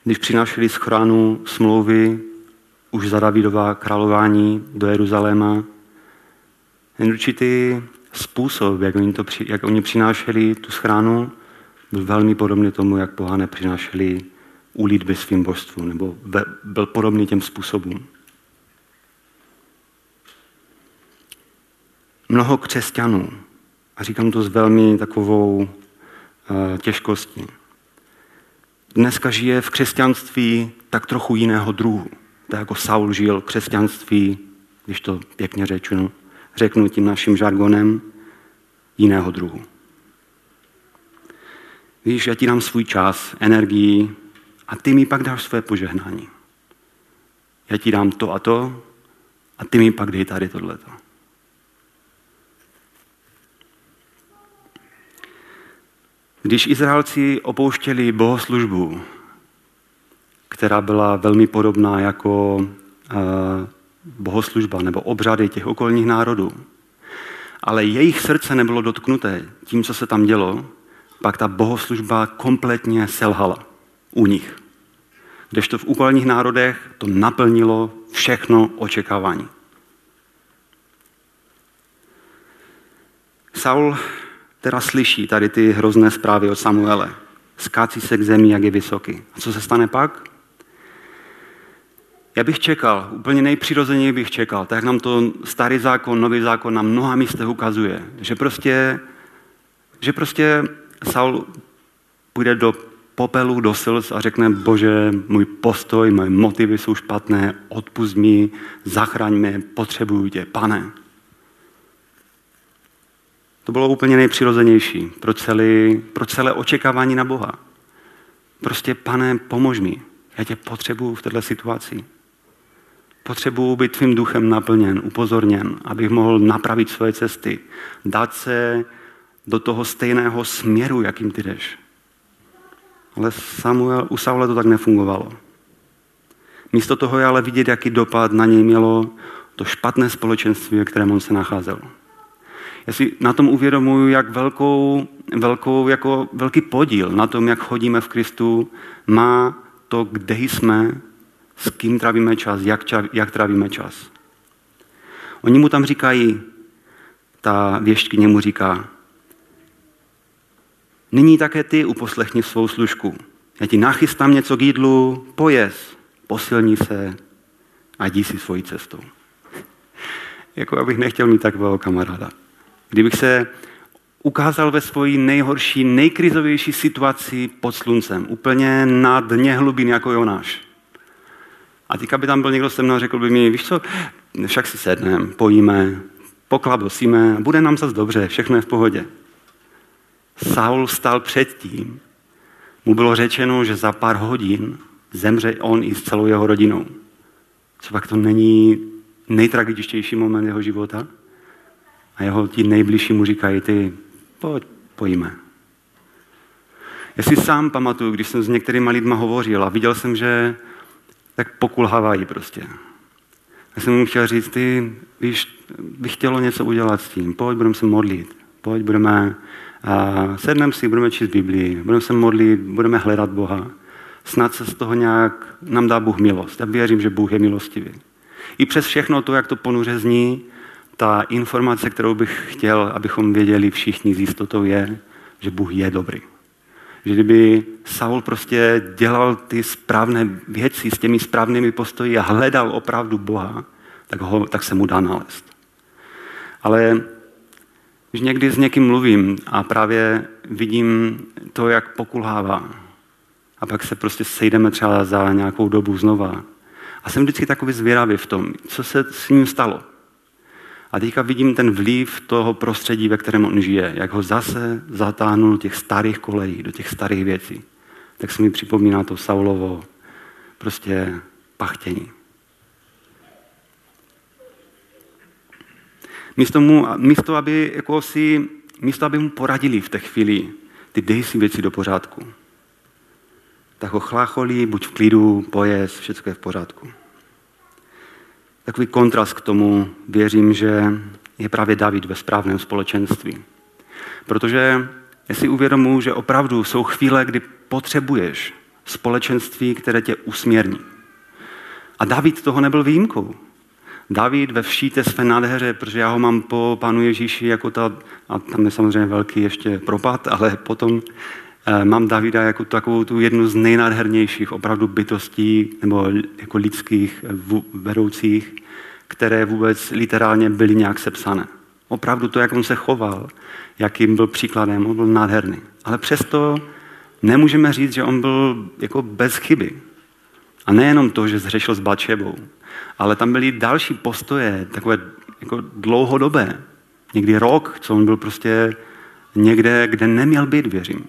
Když přinášeli schránu smlouvy už za Davidová králování do Jeruzaléma, ten určitý způsob, jak oni, to, jak oni přinášeli tu schránu, byl velmi podobný tomu, jak pohané přinášeli ulitby svým božstvu, nebo byl podobný těm způsobům. Mnoho křesťanů, a říkám to s velmi takovou uh, těžkostí, dneska žije v křesťanství tak trochu jiného druhu. To jako Saul žil křesťanství, když to pěkně řečnu, řeknu tím naším žargonem, jiného druhu. Víš, já ti dám svůj čas, energii a ty mi pak dáš své požehnání. Já ti dám to a to a ty mi pak dej tady tohleto. Když Izraelci opouštěli bohoslužbu, která byla velmi podobná jako uh, bohoslužba nebo obřady těch okolních národů, ale jejich srdce nebylo dotknuté tím, co se tam dělo, pak ta bohoslužba kompletně selhala u nich. Kdežto v úkolních národech to naplnilo všechno očekávání. Saul teda slyší tady ty hrozné zprávy od Samuele. Skácí se k zemi, jak je vysoký. A co se stane pak? Já bych čekal, úplně nejpřirozeněji bych čekal, tak nám to starý zákon, nový zákon na mnoha místech ukazuje, že prostě, že prostě Saul půjde do popelu, do slz a řekne, bože, můj postoj, moje motivy jsou špatné, odpust mi, zachraň mě, potřebuju tě, pane. To bylo úplně nejpřirozenější pro, celý, pro celé očekávání na Boha. Prostě, pane, pomož mi. Já tě potřebuju v této situaci. Potřebuju být tvým duchem naplněn, upozorněn, abych mohl napravit svoje cesty, dát se do toho stejného směru, jakým ty jdeš. Ale Samuel, u Saula to tak nefungovalo. Místo toho je ale vidět, jaký dopad na něj mělo to špatné společenství, ve kterém on se nacházel. Já si na tom uvědomuji, jak velkou, velkou, jako velký podíl na tom, jak chodíme v Kristu, má to, kde jsme, s kým trávíme čas, jak, jak trávíme čas. Oni mu tam říkají, ta věštkyně mu říká, nyní také ty uposlechni svou služku. Já ti nachystám něco k jídlu, pojez, posilní se a jdi si svojí cestou. jako abych nechtěl mít takového kamaráda. Kdybych se ukázal ve svoji nejhorší, nejkrizovější situaci pod sluncem, úplně na dně hlubin jako Jonáš. A teďka by tam byl někdo se mnou řekl by mi, víš co, však si sedneme, pojíme, poklabosíme, bude nám zase dobře, všechno je v pohodě. Saul stal předtím, mu bylo řečeno, že za pár hodin zemře on i s celou jeho rodinou. Co pak to není nejtragičtější moment jeho života? A jeho ti nejbližší mu říkají, ty, pojď, pojíme. Já si sám pamatuju, když jsem s některými lidmi hovořil a viděl jsem, že tak pokulhávají prostě. Já jsem mu chtěl říct, ty, víš, bych chtělo něco udělat s tím, pojď, budeme se modlit, pojď, budeme, uh, sedneme si, budeme číst Biblii, budeme se modlit, budeme hledat Boha. Snad se z toho nějak nám dá Bůh milost. Já věřím, že Bůh je milostivý. I přes všechno to, jak to ponuře zní, ta informace, kterou bych chtěl, abychom věděli všichni s jistotou je, že Bůh je dobrý. Že kdyby Saul prostě dělal ty správné věci s těmi správnými postoji a hledal opravdu Boha, tak, ho, tak se mu dá nalézt. Ale když někdy s někým mluvím a právě vidím to, jak pokulhává, a pak se prostě sejdeme třeba za nějakou dobu znova. A jsem vždycky takový zvědavý v tom, co se s ním stalo. A teďka vidím ten vliv toho prostředí, ve kterém on žije, jak ho zase zatáhnul do těch starých kolejí, do těch starých věcí. Tak se mi připomíná to Saulovo prostě pachtění. Místo, mu, místo, aby, jako si, místo, aby mu poradili v té chvíli, ty dej si věci do pořádku. Tak ho chlácholí, buď v klidu, pojez, všechno je v pořádku takový kontrast k tomu věřím, že je právě David ve správném společenství. Protože já si uvědomuji, že opravdu jsou chvíle, kdy potřebuješ společenství, které tě usměrní. A David toho nebyl výjimkou. David ve vší té své nádheře, protože já ho mám po Pánu Ježíši jako ta, a tam je samozřejmě velký ještě propad, ale potom mám Davida jako takovou tu jednu z nejnádhernějších opravdu bytostí nebo jako lidských vedoucích, které vůbec literálně byly nějak sepsané. Opravdu to, jak on se choval, jakým byl příkladem, on byl nádherný. Ale přesto nemůžeme říct, že on byl jako bez chyby. A nejenom to, že zřešil s Bačebou, ale tam byly další postoje, takové jako dlouhodobé. Někdy rok, co on byl prostě někde, kde neměl být, věřím.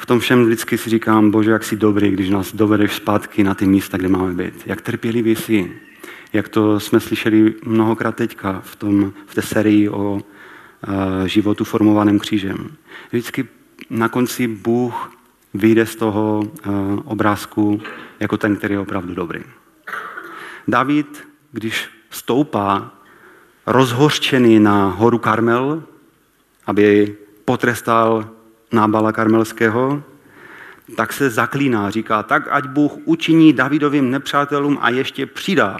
V tom všem vždycky si říkám, bože, jak jsi dobrý, když nás dovedeš zpátky na ty místa, kde máme být. Jak trpělivý jsi. Jak to jsme slyšeli mnohokrát teďka v, tom, v té sérii o uh, životu formovaném křížem. Vždycky na konci Bůh vyjde z toho uh, obrázku jako ten, který je opravdu dobrý. David, když stoupá rozhořčený na horu Karmel, aby potrestal nábala karmelského, tak se zaklíná, říká, tak ať Bůh učiní Davidovým nepřátelům a ještě přidá,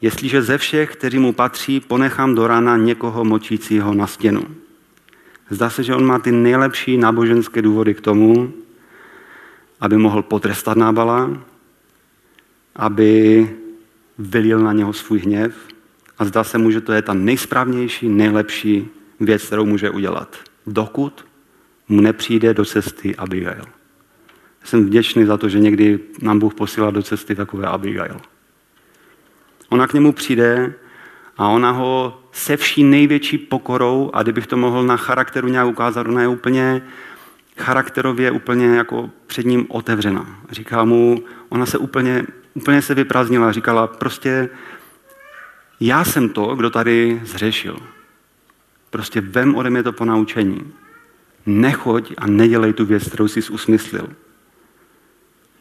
jestliže ze všech, kteří mu patří, ponechám do rána někoho močícího na stěnu. Zdá se, že on má ty nejlepší náboženské důvody k tomu, aby mohl potrestat nábala, aby vylil na něho svůj hněv a zdá se mu, že to je ta nejsprávnější, nejlepší věc, kterou může udělat. Dokud mu nepřijde do cesty Abigail. Jsem vděčný za to, že někdy nám Bůh posílá do cesty takové Abigail. Ona k němu přijde a ona ho se vší největší pokorou, a kdybych to mohl na charakteru nějak ukázat, ona je úplně charakterově úplně jako před ním otevřena. Říká mu, ona se úplně, úplně se vyprázdnila, říkala prostě, já jsem to, kdo tady zřešil. Prostě vem ode mě to ponaučení. Nechoď a nedělej tu věc, kterou jsi usmyslil.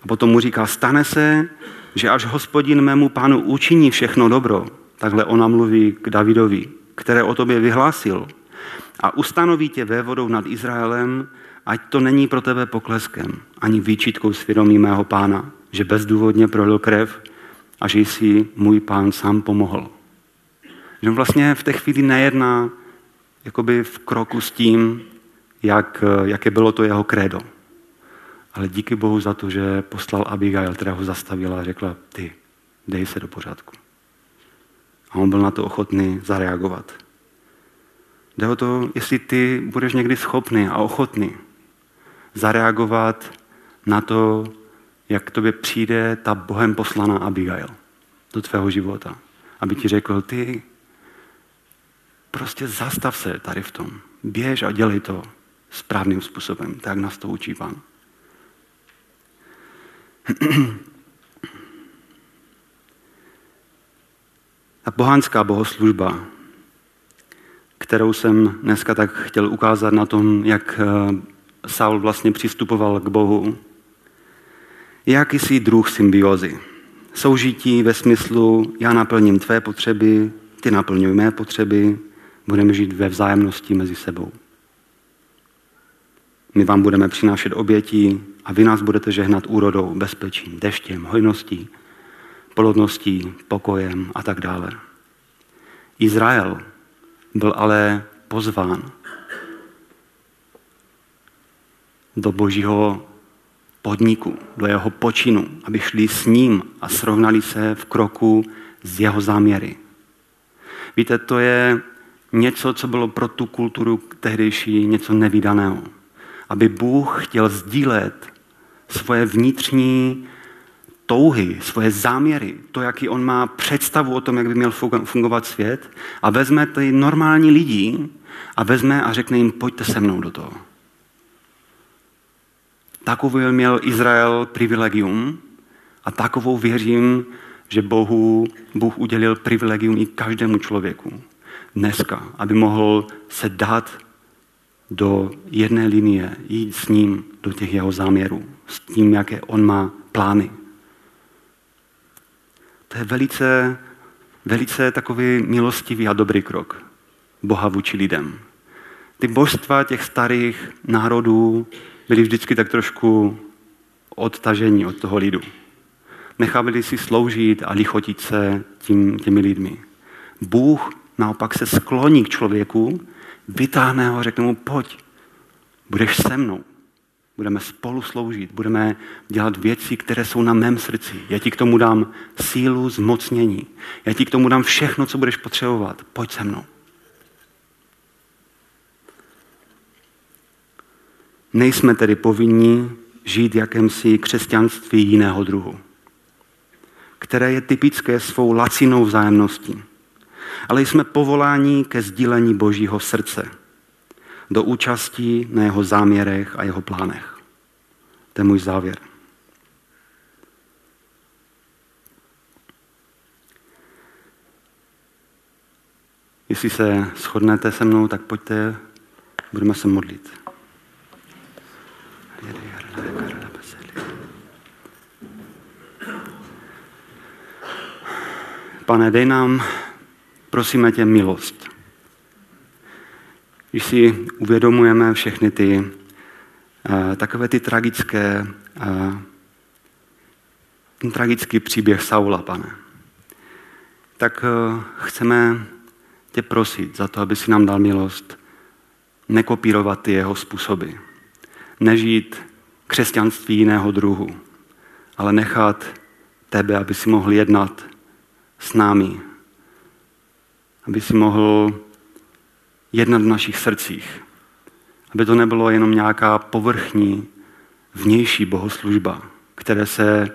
A potom mu říká, stane se, že až hospodin mému pánu učiní všechno dobro, takhle ona mluví k Davidovi, které o tobě vyhlásil, a ustanoví tě vévodou nad Izraelem, ať to není pro tebe pokleskem, ani výčitkou svědomí mého pána, že bezdůvodně prolil krev a že jsi můj pán sám pomohl. Že on vlastně v té chvíli nejedná jakoby v kroku s tím, jak, jaké bylo to jeho krédo. Ale díky Bohu za to, že poslal Abigail, která ho zastavila a řekla, ty, dej se do pořádku. A on byl na to ochotný zareagovat. Jde o to, jestli ty budeš někdy schopný a ochotný zareagovat na to, jak k tobě přijde ta Bohem poslaná Abigail do tvého života. Aby ti řekl, ty prostě zastav se tady v tom. Běž a dělej to správným způsobem, tak nás to učí Pán. A pohánská bohoslužba, kterou jsem dneska tak chtěl ukázat na tom, jak eh, Saul vlastně přistupoval k Bohu, je jakýsi druh symbiozy. Soužití ve smyslu, já naplním tvé potřeby, ty naplňuj mé potřeby, budeme žít ve vzájemnosti mezi sebou. My vám budeme přinášet oběti a vy nás budete žehnat úrodou, bezpečím, deštěm, hojností, plodností, pokojem a tak dále. Izrael byl ale pozván do božího podniku, do jeho počinu, aby šli s ním a srovnali se v kroku z jeho záměry. Víte, to je něco, co bylo pro tu kulturu tehdejší něco nevydaného. Aby Bůh chtěl sdílet svoje vnitřní touhy, svoje záměry, to, jaký on má představu o tom, jak by měl fungovat svět a vezme ty normální lidi a vezme a řekne jim, pojďte se mnou do toho. Takovou měl Izrael privilegium a takovou věřím, že Bohu, Bůh udělil privilegium i každému člověku dneska, aby mohl se dát do jedné linie, jít s ním do těch jeho záměrů, s tím, jaké on má plány. To je velice, velice takový milostivý a dobrý krok Boha vůči lidem. Ty božstva těch starých národů byli vždycky tak trošku odtažení od toho lidu. Nechávali si sloužit a lichotit se tím, těmi lidmi. Bůh naopak se skloní k člověku, vytáhne ho řekne mu, pojď, Budeš se mnou. Budeme spolu sloužit, budeme dělat věci, které jsou na mém srdci. Já ti k tomu dám sílu, zmocnění. Já ti k tomu dám všechno, co budeš potřebovat. Pojď se mnou. Nejsme tedy povinni žít jakémsi křesťanství jiného druhu, které je typické svou lacinou vzájemností. Ale jsme povoláni ke sdílení Božího srdce, do účastí na jeho záměrech a jeho plánech. To je můj závěr. Jestli se shodnete se mnou, tak pojďte, budeme se modlit. Pane, dej nám, prosíme tě, milost. Když si uvědomujeme všechny ty uh, takové ty tragické, uh, ten tragický příběh Saula, pane, tak uh, chceme tě prosit za to, aby si nám dal milost nekopírovat ty jeho způsoby. Nežít křesťanství jiného druhu, ale nechat tebe, aby si mohl jednat s námi. Aby si mohl jednat v našich srdcích. Aby to nebylo jenom nějaká povrchní, vnější bohoslužba, které se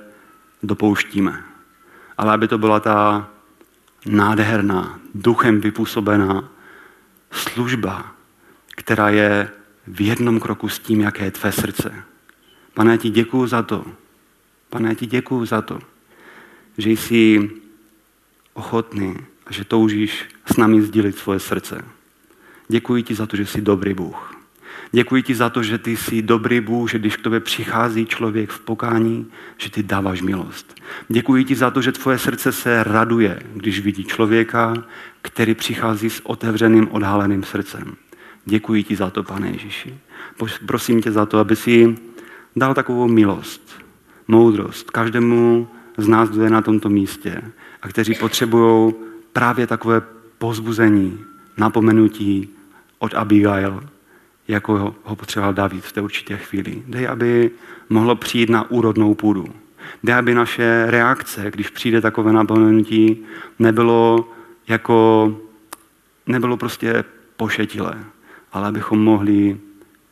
dopouštíme. Ale aby to byla ta nádherná, duchem vypůsobená služba, která je v jednom kroku s tím, jaké je tvé srdce. Pane, ti děkuju za to. Pane, ti děkuju za to, že jsi ochotný že toužíš s námi sdílit svoje srdce. Děkuji ti za to, že jsi dobrý Bůh. Děkuji ti za to, že ty jsi dobrý Bůh, že když k tobě přichází člověk v pokání, že ty dáváš milost. Děkuji ti za to, že tvoje srdce se raduje, když vidí člověka, který přichází s otevřeným, odhaleným srdcem. Děkuji ti za to, pane Ježíši. Prosím tě za to, aby si dal takovou milost, moudrost každému z nás, kdo je na tomto místě a kteří potřebují právě takové pozbuzení, napomenutí od Abigail, jako ho, ho potřeboval David v té určité chvíli. Dej, aby mohlo přijít na úrodnou půdu. Dej, aby naše reakce, když přijde takové napomenutí, nebylo jako, nebylo prostě pošetilé, ale abychom mohli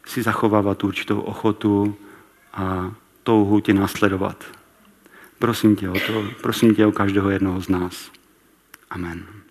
si zachovávat určitou ochotu a touhu tě následovat. Prosím tě o to, prosím tě o každého jednoho z nás. Amen.